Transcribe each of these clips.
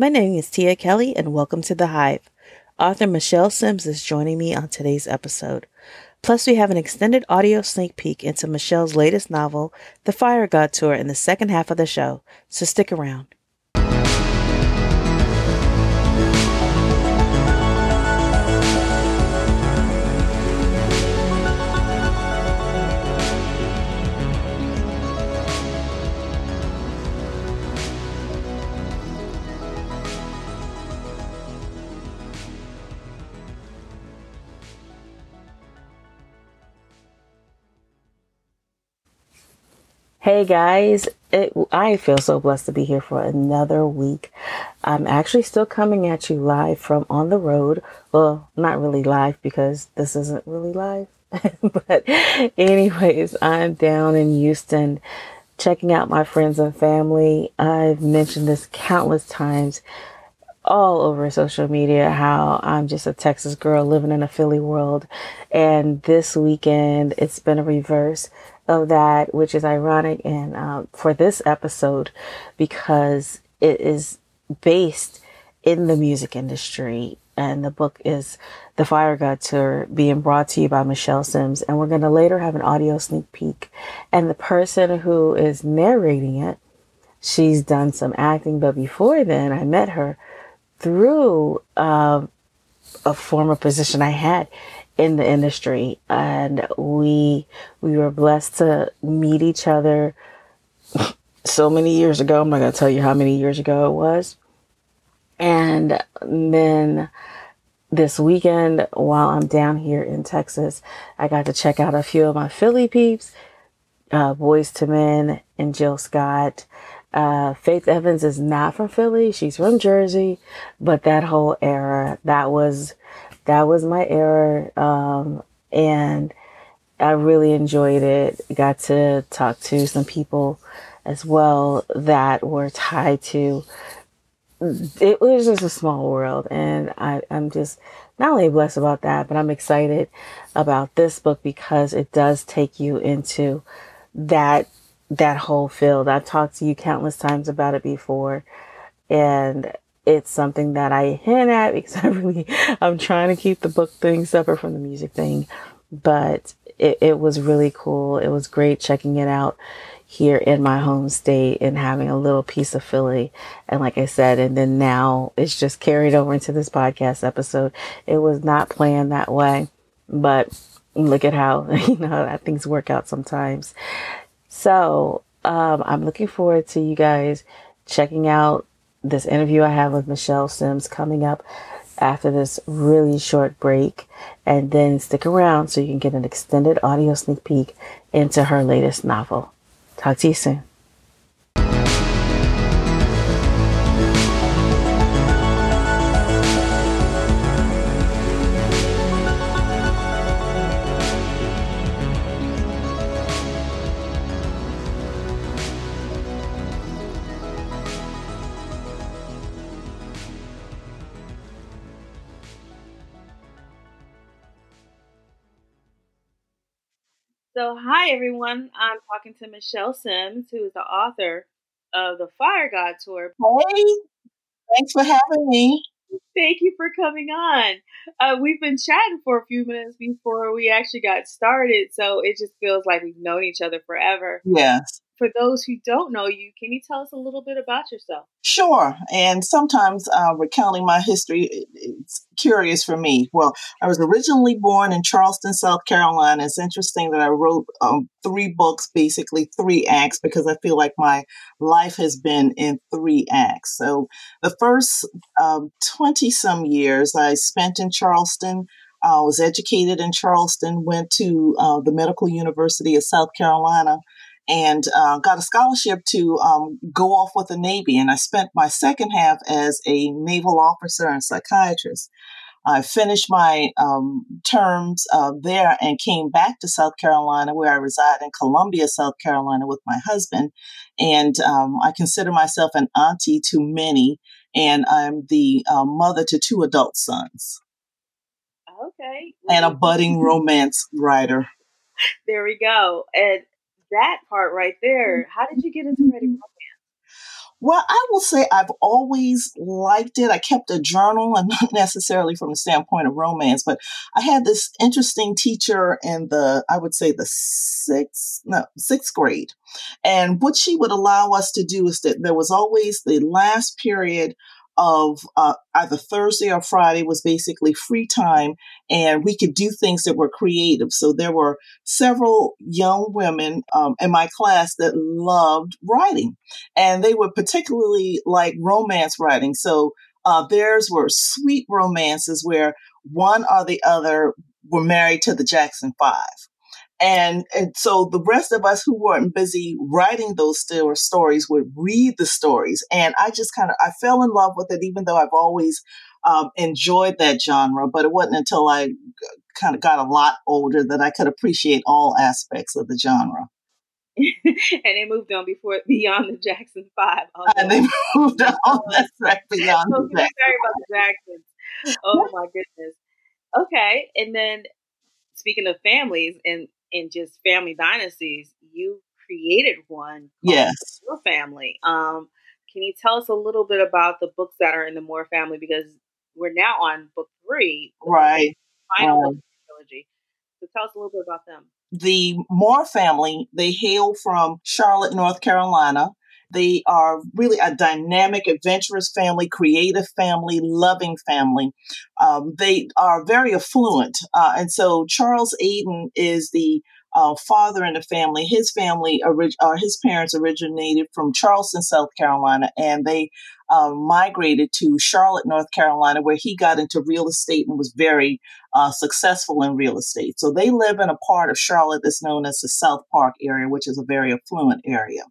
My name is Tia Kelly, and welcome to The Hive. Author Michele Sims is joining me on today's episode. Plus, we have an extended audio sneak peek into Michele's latest novel, The Fire God Tour, in the second half of the show, so stick around. Hey guys, it, I feel so blessed to be here for another week. I'm actually still coming at you live from on the road. Well, not really live because this isn't really live. but, anyways, I'm down in Houston checking out my friends and family. I've mentioned this countless times all over social media how I'm just a Texas girl living in a Philly world. And this weekend, it's been a reverse of that, which is ironic and um, for this episode because it is based in the music industry. And the book is The Fire God Tour being brought to you by Michele Sims. And we're going to later have an audio sneak peek. And the person who is narrating it, she's done some acting. But before then, I met her through uh, a former position I had in the industry and we we were blessed to meet each other so many years ago. I'm not going to tell you how many years ago it was. And then this weekend while I'm down here in Texas, I got to check out a few of my Philly peeps, uh, Boyz II Men and Jill Scott. Uh, Faith Evans is not from Philly. She's from Jersey, but that whole era, that was that was my error. Um, and I really enjoyed it. Got to talk to some people as well that were tied to it was just a small world and I, I'm just not only blessed about that, but I'm excited about this book because it does take you into that that whole field. I've talked to you countless times about it before and it's something that I hint at because I really, I'm trying to keep the book thing separate from the music thing. But it, it was really cool. It was great checking it out here in my home state and having a little piece of Philly. And like I said, and then now it's just carried over into this podcast episode. It was not planned that way, but look at how, you know, things work out sometimes. So, um, I'm looking forward to you guys checking out this interview I have with Michele Sims coming up after this really short break. And then stick around so you can get an extended audio sneak peek into her latest novel. Talk to you soon. So, hi everyone. I'm talking to Michele Sims, who is the author of the Fire God Tour. Hey, thanks for having me. Thank you for coming on. Uh, we've been chatting for a few minutes before we actually got started, so it just feels like we've known each other forever. Yes for those who don't know you, can you tell us a little bit about yourself? Sure. And sometimes uh, recounting my history, it's curious for me. Well, I was originally born in Charleston, South Carolina. It's interesting that I wrote um, three books, basically three acts, because I feel like my life has been in three acts. So the first 20 some years I spent in Charleston. I was educated in Charleston, went to uh, the Medical University of South Carolina, and uh, got a scholarship to um, go off with the Navy. And I spent my second half as a naval officer and psychiatrist. I finished my um, terms uh, there and came back to South Carolina, where I reside in Columbia, South Carolina, with my husband. And um, I consider myself an auntie to many, and I'm the uh, mother to two adult sons. Okay. And a budding romance writer. There we go. And that part right there. How did you get into writing? Well, I will say I've always liked it. I kept a journal, and not necessarily from the standpoint of romance, but I had this interesting teacher in the, I would say the sixth, no, sixth grade. And what she would allow us to do is that there was always the last period of uh, either Thursday or Friday was basically free time, and we could do things that were creative. So there were several young women um, in my class that loved writing, and they were particularly like romance writing. So uh, theirs were sweet romances where one or the other were married to the Jackson Five. And, and so the rest of us who weren't busy writing those still stories would read the stories. And I just kind of, I fell in love with it, even though I've always um, enjoyed that genre. But it wasn't until I kind of got a lot older that I could appreciate all aspects of the genre. and they moved on before beyond the Jackson Five. And they moved on. That's right, beyond so the Jackson. Sorry about the Jacksons. Oh my goodness. Okay, and then speaking of families and and just family dynasties, you created one. Yes, Your family. Um, can you tell us a little bit about the books that are in the Moore family because we're now on book three, right? Final um, trilogy. So tell us a little bit about them. The Moore family, they hail from Charlotte, North Carolina. They are really a dynamic, adventurous family, creative family, loving family. Um, they are very affluent. Uh, and so Charles Aiden is the uh, father in the family. His family, orig- uh, his parents originated from Charleston, South Carolina, and they um, migrated to Charlotte, North Carolina, where he got into real estate and was very uh, successful in real estate. So they live in a part of Charlotte that's known as the South Park area, which is a very affluent area.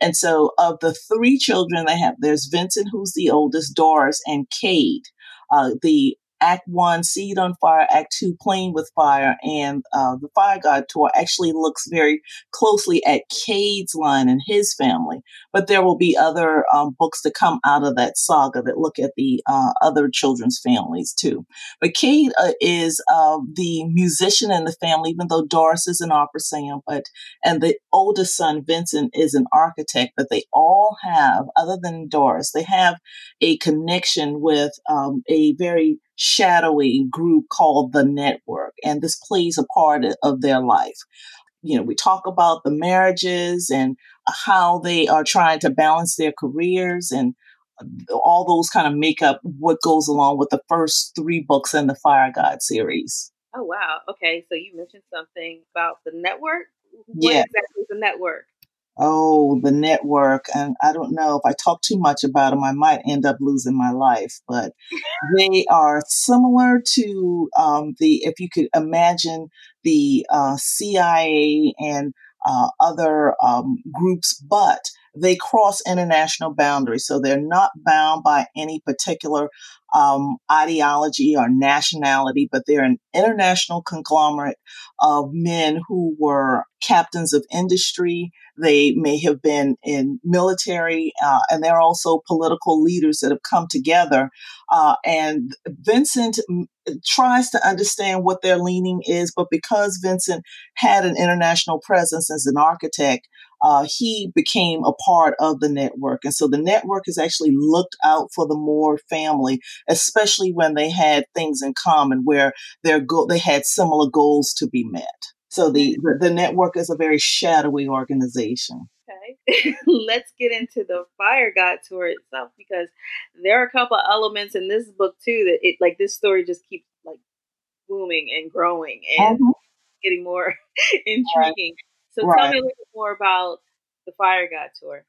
And so, of the three children they have, there's Vincent, who's the oldest, Doris, and Cade. Uh, the Act One, Seed of Fire, Act Two, Playing with Fire, and uh, the Fire God Tour actually looks very closely at Cade's line and his family. But there will be other um, books to come out of that saga that look at the uh, other children's families too. But Cade uh, is um, the musician in the family, even though Doris is an opera singer, but and the oldest son Vincent is an architect. But they all have, other than Doris, they have a connection with um, a very shadowy group called the network. And this plays a part of their life. You know, we talk about the marriages and uh, how they are trying to balance their careers and uh, all those kind of make up what goes along with the first three books in the Fire God series. Oh, wow. Okay. So you mentioned something about the network. What yeah. exactly is the network? Oh, the network. And I don't know if I talk too much about them, I might end up losing my life. But they are similar to um, the, if you could imagine the uh, CIA and uh, other um, groups, but they cross international boundaries. So they're not bound by any particular um, ideology or nationality, but they're an international conglomerate of men who were captains of industry. They may have been in military, uh, and they're also political leaders that have come together. Uh, and Vincent tries to understand what their leaning is, but because Vincent had an international presence as an architect, uh, he became a part of the network. And so the network has actually looked out for the Moore family, especially when they had things in common where their go- they had similar goals to be met. So the, the, the network is a very shadowy organization. Okay, let's get into the Fire God tour itself because there are a couple elements in this book too that it like this story just keeps like booming and growing and mm-hmm. getting more intriguing. So right. tell me a little bit more about the Fire God tour.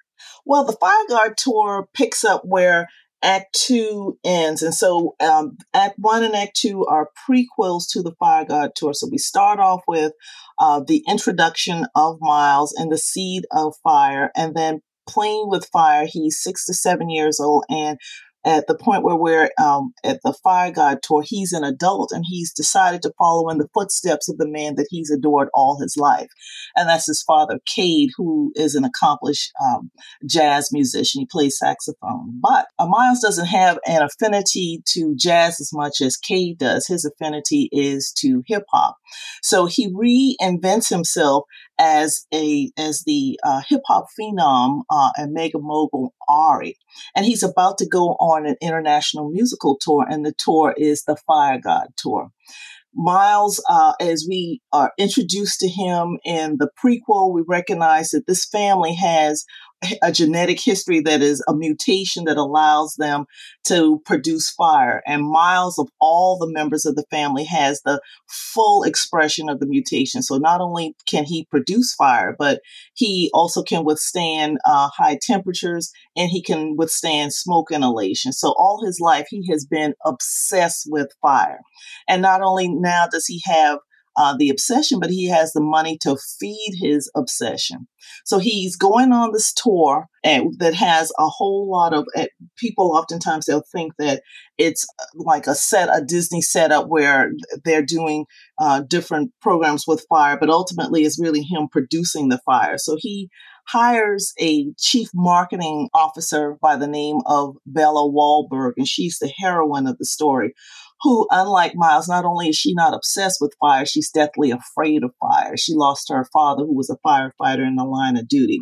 Well, the Fire God tour picks up where Act Two ends, and so um, Act One and Act Two are prequels to the Fire God tour. So we start off with uh, the introduction of Miles and the Seed of Fire, and then playing with fire. He's six to seven years old, and at the point where we're um, at the Fire God tour, he's an adult and he's decided to follow in the footsteps of the man that he's adored all his life. And that's his father, Cade, who is an accomplished um, jazz musician. He plays saxophone. But uh, Miles doesn't have an affinity to jazz as much as Cade does. His affinity is to hip hop. So he reinvents himself as a as the uh, hip hop phenom uh, and mega mogul Ari, and he's about to go on an international musical tour, and the tour is the Fire God tour. Miles, uh, as we are introduced to him in the prequel, we recognize that this family has a genetic history that is a mutation that allows them to produce fire. And Miles, of all the members of the family, has the full expression of the mutation. So not only can he produce fire, but he also can withstand uh, high temperatures and he can withstand smoke inhalation. So all his life, he has been obsessed with fire. And not only now does he have uh, the obsession, but he has the money to feed his obsession. So he's going on this tour and, that has a whole lot of uh, people. Oftentimes they'll think that it's uh, like a set, a Disney setup where they're doing uh, different programs with fire, but ultimately it's really him producing the fire. So he hires a chief marketing officer by the name of Bella Wahlberg, and she's the heroine of the story who, unlike Miles, not only is she not obsessed with fire, she's deathly afraid of fire. She lost her father, who was a firefighter in the line of duty.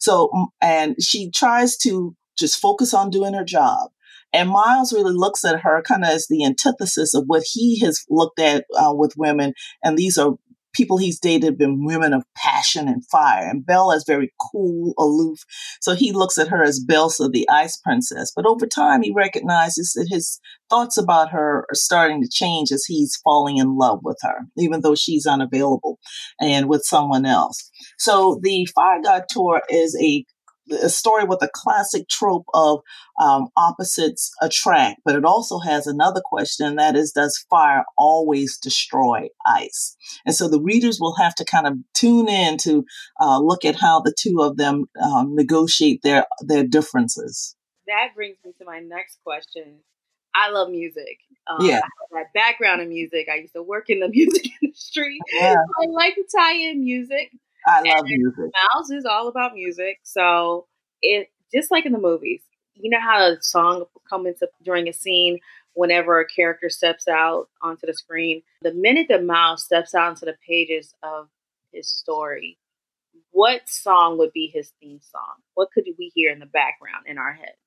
So, and she tries to just focus on doing her job. And Miles really looks at her kind of as the antithesis of what he has looked at uh, with women. And these are people he's dated have been women of passion and fire. And Bella is very cool, aloof. So he looks at her as Belsa, the ice princess. But over time, he recognizes that his thoughts about her are starting to change as he's falling in love with her, even though she's unavailable and with someone else. So the Fire God Tour is a a story with a classic trope of um, opposites attract, but it also has another question, and that is, does fire always destroy ice? And so the readers will have to kind of tune in to uh, look at how the two of them um, negotiate their their differences. That brings me to my next question. I love music. Um, yeah. I have that background in music. I used to work in the music industry. Yeah. I like to tie in music. I love and music. Mouse is all about music. So it just like in the movies, you know how a song comes into during a scene whenever a character steps out onto the screen. The minute that Miles steps out into the pages of his story, what song would be his theme song? What could we hear in the background in our heads?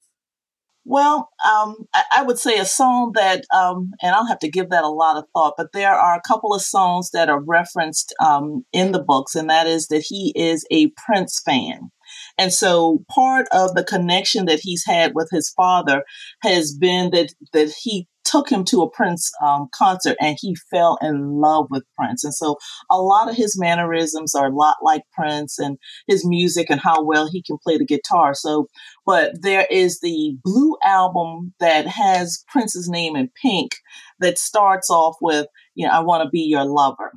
Well, um, I, I, would say a song that, um, and I'll have to give that a lot of thought, but there are a couple of songs that are referenced um, in the books, and that is that he is a Prince fan. And so part of the connection that he's had with his father has been that, that he took him to a Prince um, concert and he fell in love with Prince. And so a lot of his mannerisms are a lot like Prince and his music and how well he can play the guitar. So, but there is the Blue album that has Prince's name in pink that starts off with, you know, I want to be your lover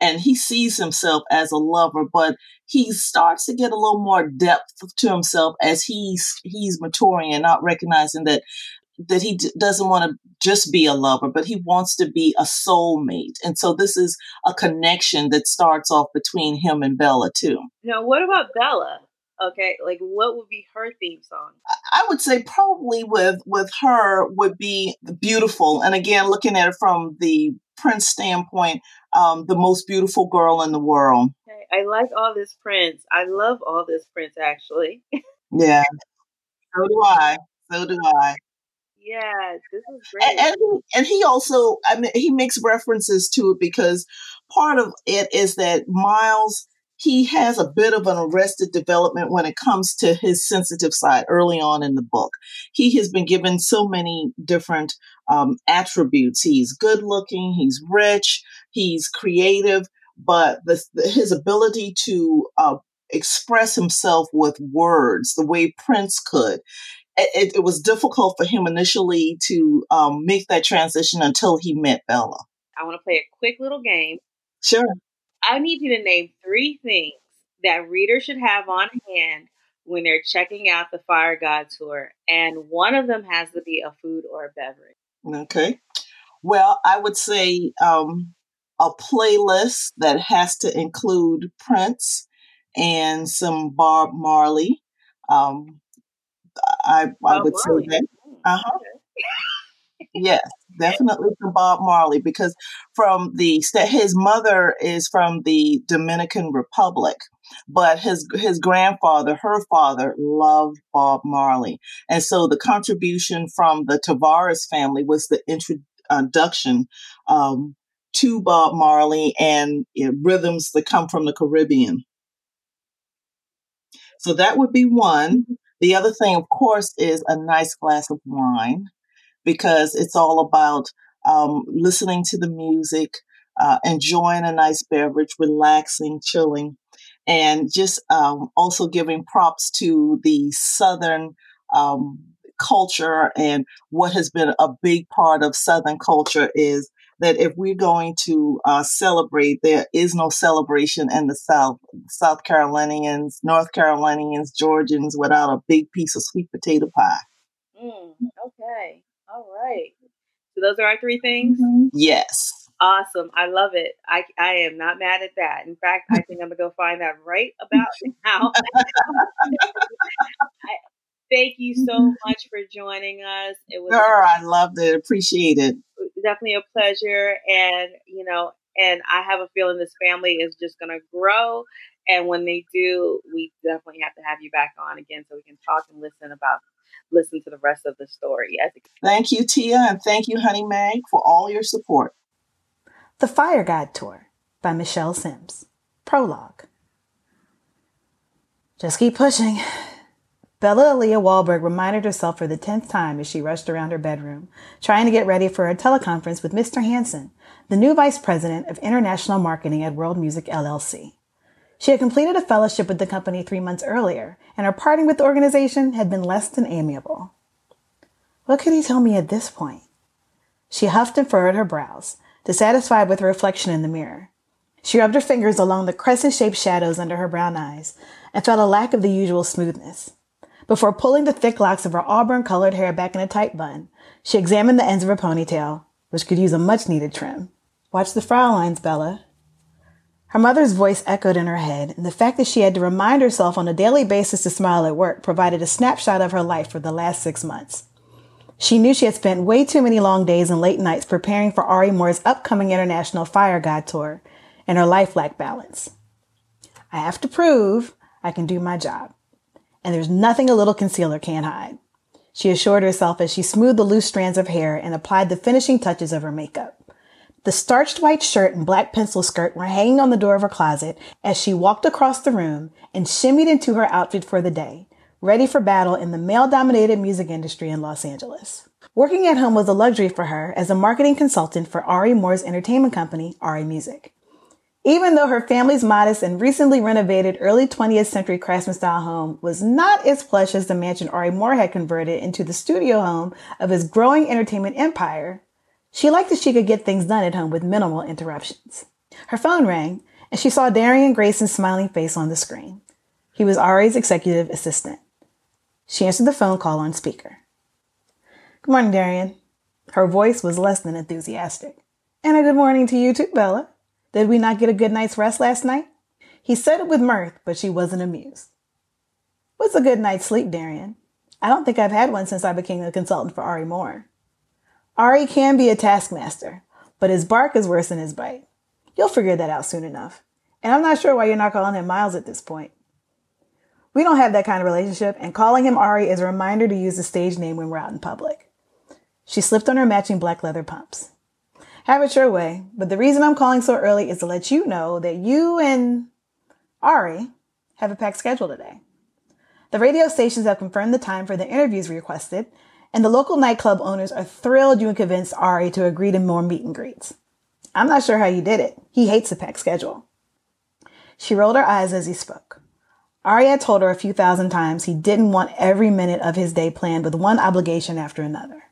and he sees himself as a lover, but he starts to get a little more depth to himself as he's he's maturing and not recognizing that that he d- doesn't want to just be a lover, but he wants to be a soulmate. And so this is a connection that starts off between him and Bella too. Now, what about Bella? Okay, like what would be her theme song? I would say probably with with her would be beautiful. And again, looking at it from the Prince standpoint, um, the most beautiful girl in the world. I like all this Prince. I love all this Prince, actually. yeah. So do I. So do I. Yeah, this is great. And, and, he, and he also, I mean, he makes references to it because part of it is that Miles he has a bit of an arrested development when it comes to his sensitive side early on in the book. He has been given so many different um, attributes. He's good looking, he's rich, he's creative, but the, the, his ability to uh, express himself with words the way Prince could. It, it, was difficult for him initially to um, make that transition until he met Bella. I want to play a quick little game. Sure. I need you to name three things that readers should have on hand when they're checking out the Fire God tour, and one of them has to be a food or a beverage. Okay. Well, I would say um, a playlist that has to include Prince and some Bob Marley. Um, I, I would Marley. say that. Uh huh. yes, definitely to Bob Marley because from the his mother is from the Dominican Republic, but his his grandfather, her father, loved Bob Marley, and so the contribution from the Tavares family was the introduction um, to Bob Marley and you know, rhythms that come from the Caribbean. So that would be one. Mm-hmm. The other thing, of course, is a nice glass of wine because it's all about um, listening to the music, uh, enjoying a nice beverage, relaxing, chilling, and just um, also giving props to the Southern um, culture. And what has been a big part of Southern culture is that if we're going to uh, celebrate, there is no celebration in the South. South Carolinians, North Carolinians, Georgians without a big piece of sweet potato pie. Mm, okay. All right. So those are our three things? Mm-hmm. Yes. Awesome. I love it. I, I am not mad at that. In fact, I think I'm going to go find that right about now. I, thank you so mm-hmm. much for joining us. It was Girl, I loved it. Appreciate it. Definitely a pleasure. And, you know, and I have a feeling this family is just going to grow. And when they do, we definitely have to have you back on again so we can talk and listen about listen to the rest of the story. Thank you, Tia, and thank you, Honey Mag, for all your support. The Fire God Tour by Michele Sims. Prologue. Just keep pushing. Bella Aaliyah Wahlberg reminded herself for the tenth time as she rushed around her bedroom, trying to get ready for a teleconference with Mr. Hansen, the new vice president of international marketing at World Music LLC. She had completed a fellowship with the company three months earlier, and her parting with the organization had been less than amiable. What could he tell me at this point? She huffed and furrowed her brows, dissatisfied with her reflection in the mirror. She rubbed her fingers along the crescent shaped shadows under her brown eyes and felt a lack of the usual smoothness. Before pulling the thick locks of her auburn colored hair back in a tight bun, she examined the ends of her ponytail, which could use a much needed trim. Watch the frown lines, Bella. Her mother's voice echoed in her head, and the fact that she had to remind herself on a daily basis to smile at work provided a snapshot of her life for the last six months. She knew she had spent way too many long days and late nights preparing for Ari Moore's upcoming international Fire God tour, and her life lacked balance. I have to prove I can do my job and there's nothing a little concealer can't hide. She assured herself as she smoothed the loose strands of hair and applied the finishing touches of her makeup. The starched white shirt and black pencil skirt were hanging on the door of her closet as she walked across the room and shimmied into her outfit for the day, ready for battle in the male dominated music industry in Los Angeles. Working at home was a luxury for her as a marketing consultant for Ari Moore's entertainment company, Ari Music. Even though her family's modest and recently renovated early 20th century craftsman style home was not as plush as the mansion Ari Moore had converted into the studio home of his growing entertainment empire, she liked that she could get things done at home with minimal interruptions. Her phone rang and she saw Darian Grayson's smiling face on the screen. He was Ari's executive assistant. She answered the phone call on speaker. Good morning, Darian. Her voice was less than enthusiastic. And a good morning to you too, Bella. Did we not get a good night's rest last night? He said it with mirth, but she wasn't amused. What's a good night's sleep, Darian? I don't think I've had one since I became a consultant for Ari Moore. Ari can be a taskmaster, but his bark is worse than his bite. You'll figure that out soon enough. And I'm not sure why you're not calling him Miles at this point. We don't have that kind of relationship, and calling him Ari is a reminder to use the stage name when we're out in public. She slipped on her matching black leather pumps. Have it your way. But the reason I'm calling so early is to let you know that you and Ari have a packed schedule today. The radio stations have confirmed the time for the interviews we requested, and the local nightclub owners are thrilled you convinced Ari to agree to more meet and greets. I'm not sure how you did it. He hates a packed schedule. She rolled her eyes as he spoke. Ari had told her a few thousand times he didn't want every minute of his day planned with one obligation after another.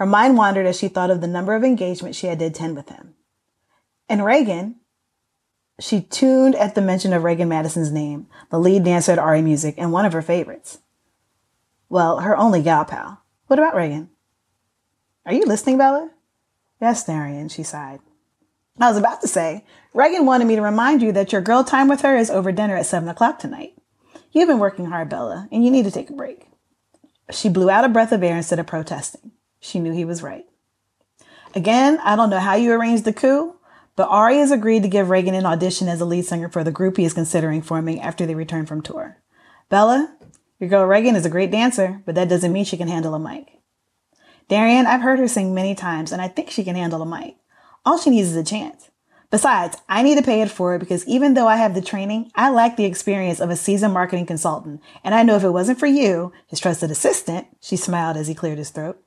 Her mind wandered as she thought of the number of engagements she had to attend with him. And Reagan, she tuned at the mention of Reagan Madison's name, the lead dancer at Ari Music and one of her favorites. Well, her only gal pal. What about Reagan? Are you listening, Bella? Yes, Darian, she sighed. I was about to say, Reagan wanted me to remind you that your girl time with her is over dinner at seven o'clock tonight. You've been working hard, Bella, and you need to take a break. She blew out a breath of air instead of protesting. She knew he was right. Again, I don't know how you arranged the coup, but Ari has agreed to give Reagan an audition as a lead singer for the group he is considering forming after they return from tour. Bella, your girl Reagan is a great dancer, but that doesn't mean she can handle a mic. Darian, I've heard her sing many times, and I think she can handle a mic. All she needs is a chance. Besides, I need to pay it forward because even though I have the training, I lack the experience of a seasoned marketing consultant. And I know if it wasn't for you, his trusted assistant, she smiled as he cleared his throat,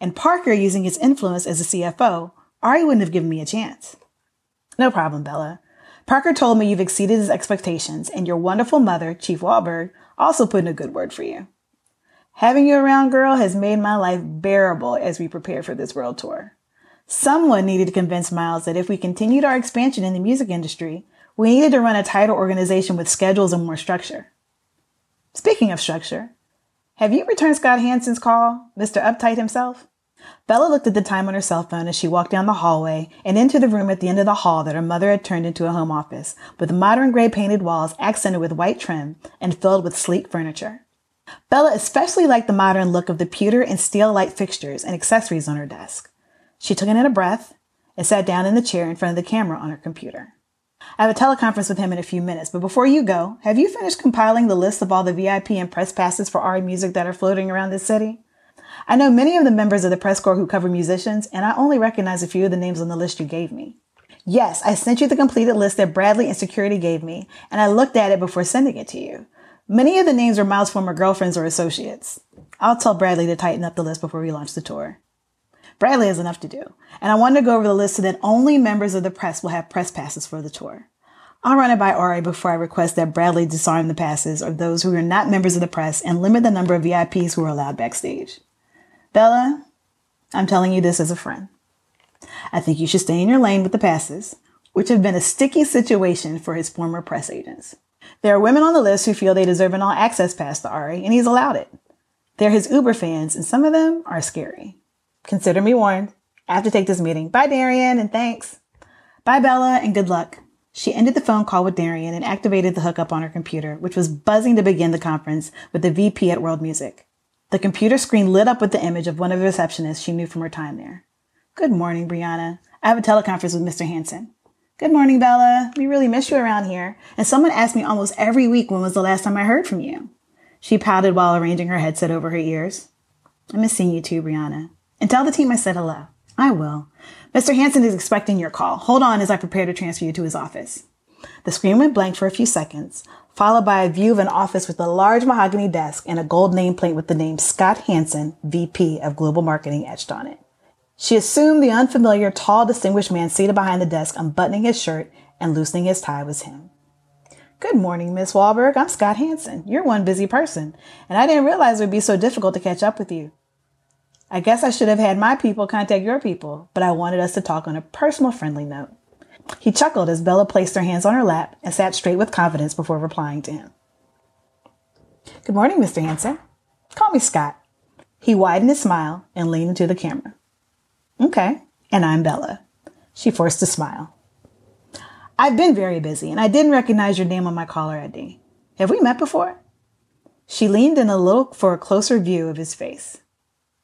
and Parker using his influence as a CFO, Ari wouldn't have given me a chance. No problem, Bella. Parker told me you've exceeded his expectations, and your wonderful mother, Chief Wahlberg, also put in a good word for you. Having you around, girl, has made my life bearable as we prepare for this world tour. Someone needed to convince Miles that if we continued our expansion in the music industry, we needed to run a tighter organization with schedules and more structure. Speaking of structure, have you returned Scott Hansen's call, Mr. Uptight himself? Bella looked at the time on her cell phone as she walked down the hallway and into the room at the end of the hall that her mother had turned into a home office, with modern gray painted walls accented with white trim and filled with sleek furniture. Bella especially liked the modern look of the pewter and steel light fixtures and accessories on her desk. She took in a breath and sat down in the chair in front of the camera on her computer. I have a teleconference with him in a few minutes, but before you go, have you finished compiling the list of all the VIP and press passes for Ari music that are floating around this city? I know many of the members of the press corps who cover musicians, and I only recognize a few of the names on the list you gave me. Yes, I sent you the completed list that Bradley and security gave me, and I looked at it before sending it to you. Many of the names are Miles' former girlfriends or associates. I'll tell Bradley to tighten up the list before we launch the tour. Bradley has enough to do. And I wanted to go over the list so that only members of the press will have press passes for the tour. I'll run it by Ari before I request that Bradley disarm the passes of those who are not members of the press and limit the number of VIPs who are allowed backstage. Bella, I'm telling you this as a friend. I think you should stay in your lane with the passes, which have been a sticky situation for his former press agents. There are women on the list who feel they deserve an all access pass to Ari, and he's allowed it. They're his Uber fans, and some of them are scary. Consider me warned. I have to take this meeting. Bye, Darian, and thanks. Bye, Bella, and good luck. She ended the phone call with Darian and activated the hookup on her computer, which was buzzing to begin the conference with the VP at World Music. The computer screen lit up with the image of one of the receptionists she knew from her time there. Good morning, Brianna. I have a teleconference with Mr. Hansen. Good morning, Bella. We really miss you around here. And someone asked me almost every week when was the last time I heard from you. She pouted while arranging her headset over her ears. I miss seeing you too, Brianna. And tell the team I said hello. I will. Mr. Hansen is expecting your call. Hold on as I prepare to transfer you to his office. The screen went blank for a few seconds, followed by a view of an office with a large mahogany desk and a gold nameplate with the name Scott Hansen, VP of Global Marketing etched on it. She assumed the unfamiliar, tall, distinguished man seated behind the desk, unbuttoning his shirt and loosening his tie was him. Good morning, Miss Wahlberg. I'm Scott Hansen. You're one busy person, and I didn't realize it would be so difficult to catch up with you. I guess I should have had my people contact your people, but I wanted us to talk on a personal, friendly note. He chuckled as Bella placed her hands on her lap and sat straight with confidence before replying to him. Good morning, Mr. Hansen. Call me Scott. He widened his smile and leaned into the camera. Okay, and I'm Bella. She forced a smile. I've been very busy and I didn't recognize your name on my caller ID. Have we met before? She leaned in a little for a closer view of his face.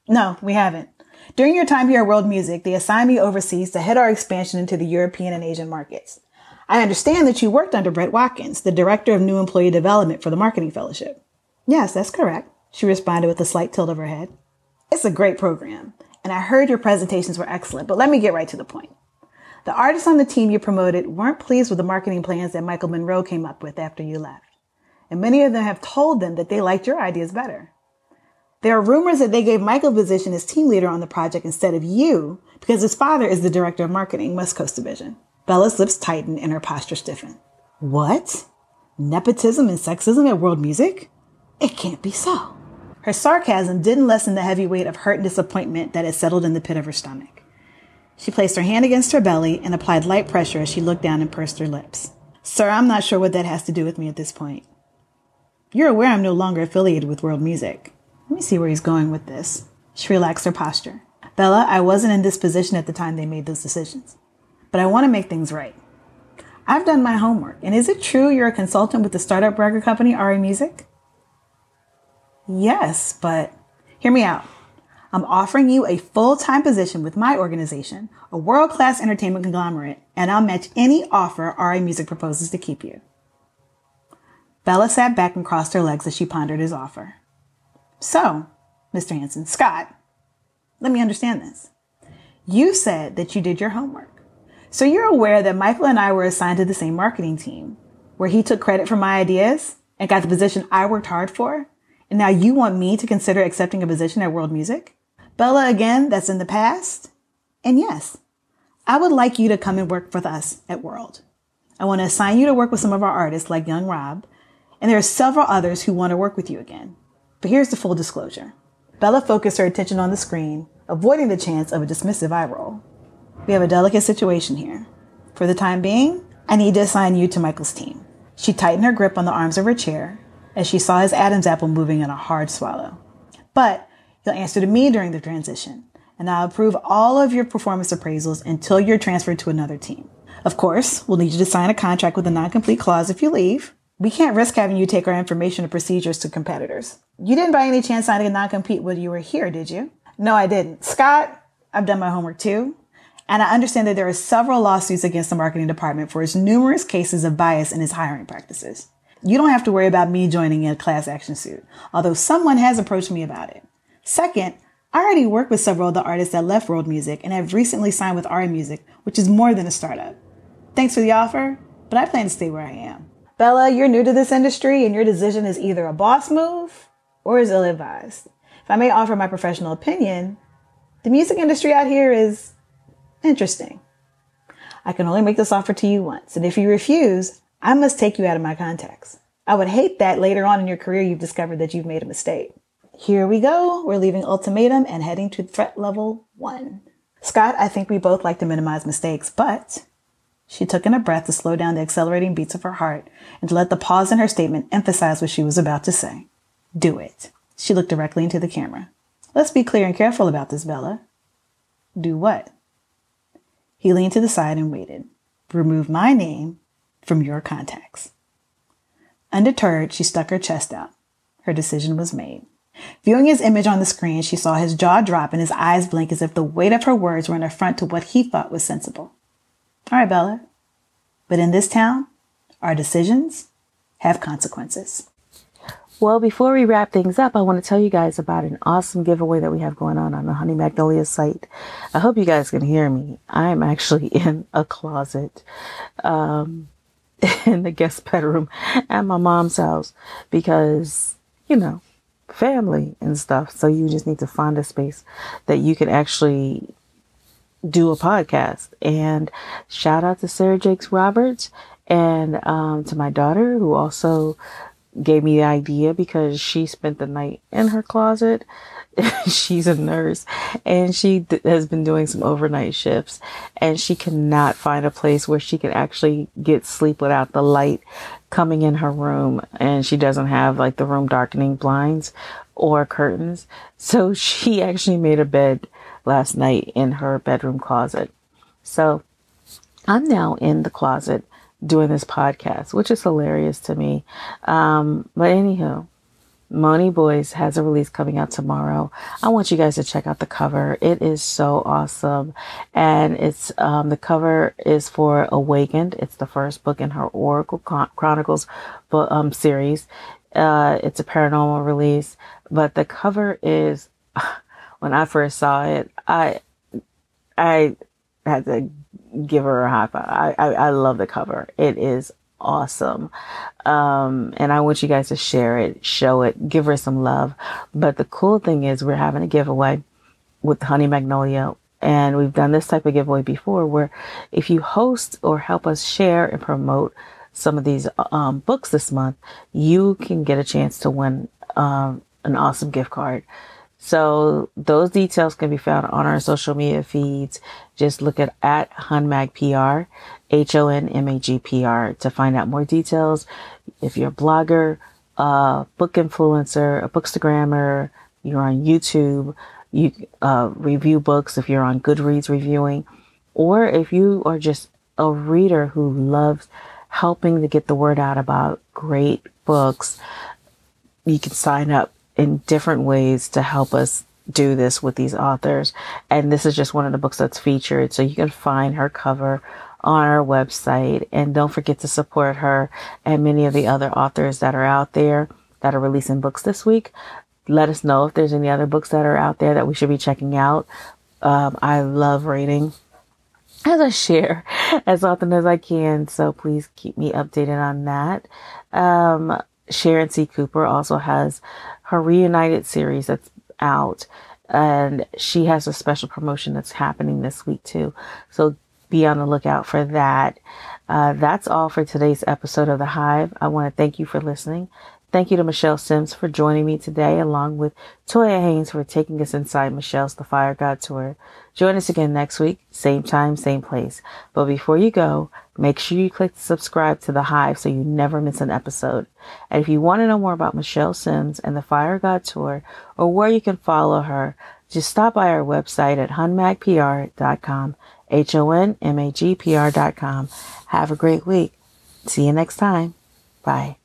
No, we haven't. During your time here at World Music, they assigned me overseas to head our expansion into the European and Asian markets. I understand that you worked under Brett Watkins, the Director of New Employee Development for the Marketing Fellowship. Yes, that's correct, she responded with a slight tilt of her head. It's a great program, and I heard your presentations were excellent, but let me get right to the point. The artists on the team you promoted weren't pleased with the marketing plans that Michael Monroe came up with after you left. And many of them have told them that they liked your ideas better. There are rumors that they gave Michael a position as team leader on the project instead of you because his father is the director of marketing, West Coast Division. Bella's lips tightened and her posture stiffened. What? Nepotism and sexism at World Music? It can't be so. Her sarcasm didn't lessen the heavy weight of hurt and disappointment that had settled in the pit of her stomach. She placed her hand against her belly and applied light pressure as she looked down and pursed her lips. Sir, I'm not sure what that has to do with me at this point. You're aware I'm no longer affiliated with World Music. Let me see where he's going with this. She relaxed her posture. Bella, I wasn't in this position at the time they made those decisions, but I want to make things right. I've done my homework, and is it true you're a consultant with the startup record company Ari Music? Yes, but hear me out. I'm offering you a full-time position with my organization, a world-class entertainment conglomerate, and I'll match any offer Ari Music proposes to keep you. Bella sat back and crossed her legs as she pondered his offer. So, Mr. Hansen, Scott, let me understand this. You said that you did your homework. So you're aware that Michael and I were assigned to the same marketing team, where he took credit for my ideas and got the position I worked hard for? And now you want me to consider accepting a position at World Music? Bella, again, that's in the past. And yes, I would like you to come and work with us at World. I want to assign you to work with some of our artists like Young Rob, and there are several others who want to work with you again. But here's the full disclosure. Bella focused her attention on the screen, avoiding the chance of a dismissive eye roll. We have a delicate situation here. For the time being, I need to assign you to Michael's team. She tightened her grip on the arms of her chair as she saw his Adam's apple moving in a hard swallow. But you'll answer to me during the transition, and I'll approve all of your performance appraisals until you're transferred to another team. Of course, we'll need you to sign a contract with a non-compete clause if you leave. We can't risk having you take our information or procedures to competitors. You didn't by any chance sign a non-compete when you were here, did you? No, I didn't. Scott, I've done my homework too. And I understand that there are several lawsuits against the marketing department for its numerous cases of bias in its hiring practices. You don't have to worry about me joining a class action suit, although someone has approached me about it. Second, I already work with several of the artists that left World Music and have recently signed with Ari Music, which is more than a startup. Thanks for the offer, but I plan to stay where I am. Bella, you're new to this industry and your decision is either a boss move or is ill advised. If I may offer my professional opinion, the music industry out here is interesting. I can only make this offer to you once, and if you refuse, I must take you out of my contacts. I would hate that later on in your career you've discovered that you've made a mistake. Here we go. We're leaving ultimatum and heading to threat level one. Scott, I think we both like to minimize mistakes, but she took in a breath to slow down the accelerating beats of her heart and to let the pause in her statement emphasize what she was about to say. Do it. She looked directly into the camera. Let's be clear and careful about this, Bella. Do what? He leaned to the side and waited. Remove my name from your contacts. Undeterred, she stuck her chest out. Her decision was made. Viewing his image on the screen, she saw his jaw drop and his eyes blink as if the weight of her words were an affront to what he thought was sensible. All right, Bella. But in this town, our decisions have consequences. Well, before we wrap things up, I want to tell you guys about an awesome giveaway that we have going on on the Honey Magnolia site. I hope you guys can hear me. I'm actually in a closet. Um, in the guest bedroom at my mom's house because, you know, family and stuff. So you just need to find a space that you can actually do a podcast. And shout out to Sarah Jakes Roberts and um, to my daughter who also gave me the idea because she spent the night in her closet she's a nurse and she d- has been doing some overnight shifts and she cannot find a place where she can actually get sleep without the light coming in her room and she doesn't have like the room darkening blinds or curtains. So she actually made a bed last night in her bedroom closet. So I'm now in the closet doing this podcast, which is hilarious to me. Um, but anywho, Money Boys has a release coming out tomorrow. I want you guys to check out the cover. It is so awesome. And it's, um, the cover is for Awakened. It's the first book in her Oracle Chronicles book, um, series. Uh, it's a paranormal release, but the cover is, when I first saw it, I, I had to give her a high five. I, I, I love the cover. It is awesome. Um, and I want you guys to share it, show it, give her some love. But the cool thing is we're having a giveaway with Honey Magnolia. And we've done this type of giveaway before where if you host or help us share and promote some of these um, books this month, you can get a chance to win um, an awesome gift card. So those details can be found on our social media feeds. Just look at at HonMagPR, H-O-N-M-A-G-P-R to find out more details. If you're a blogger, a book influencer, a bookstagrammer, you're on YouTube, you uh, review books if you're on Goodreads reviewing, or if you are just a reader who loves helping to get the word out about great books, you can sign up in different ways to help us do this with these authors. And this is just one of the books that's featured. So you can find her cover on our website. And don't forget to support her and many of the other authors that are out there that are releasing books this week. Let us know if there's any other books that are out there that we should be checking out. Um, I love reading as I share as often as I can. So please keep me updated on that. Um, Sharon C. Cooper also has her reunited series that's out and she has a special promotion that's happening this week too. So be on the lookout for that. Uh, that's all for today's episode of The Hive. I want to thank you for listening. Thank you to Michele Sims for joining me today, along with Toya Haynes for taking us inside Michele's The Fire God Tour. Join us again next week, same time, same place. But before you go, make sure you click subscribe to The Hive so you never miss an episode. And if you want to know more about Michele Sims and the Fire God Tour, or where you can follow her, just stop by our website at honmagpr.com, H-O-N-M-A-G-P-R.com. Have a great week. See you next time. Bye.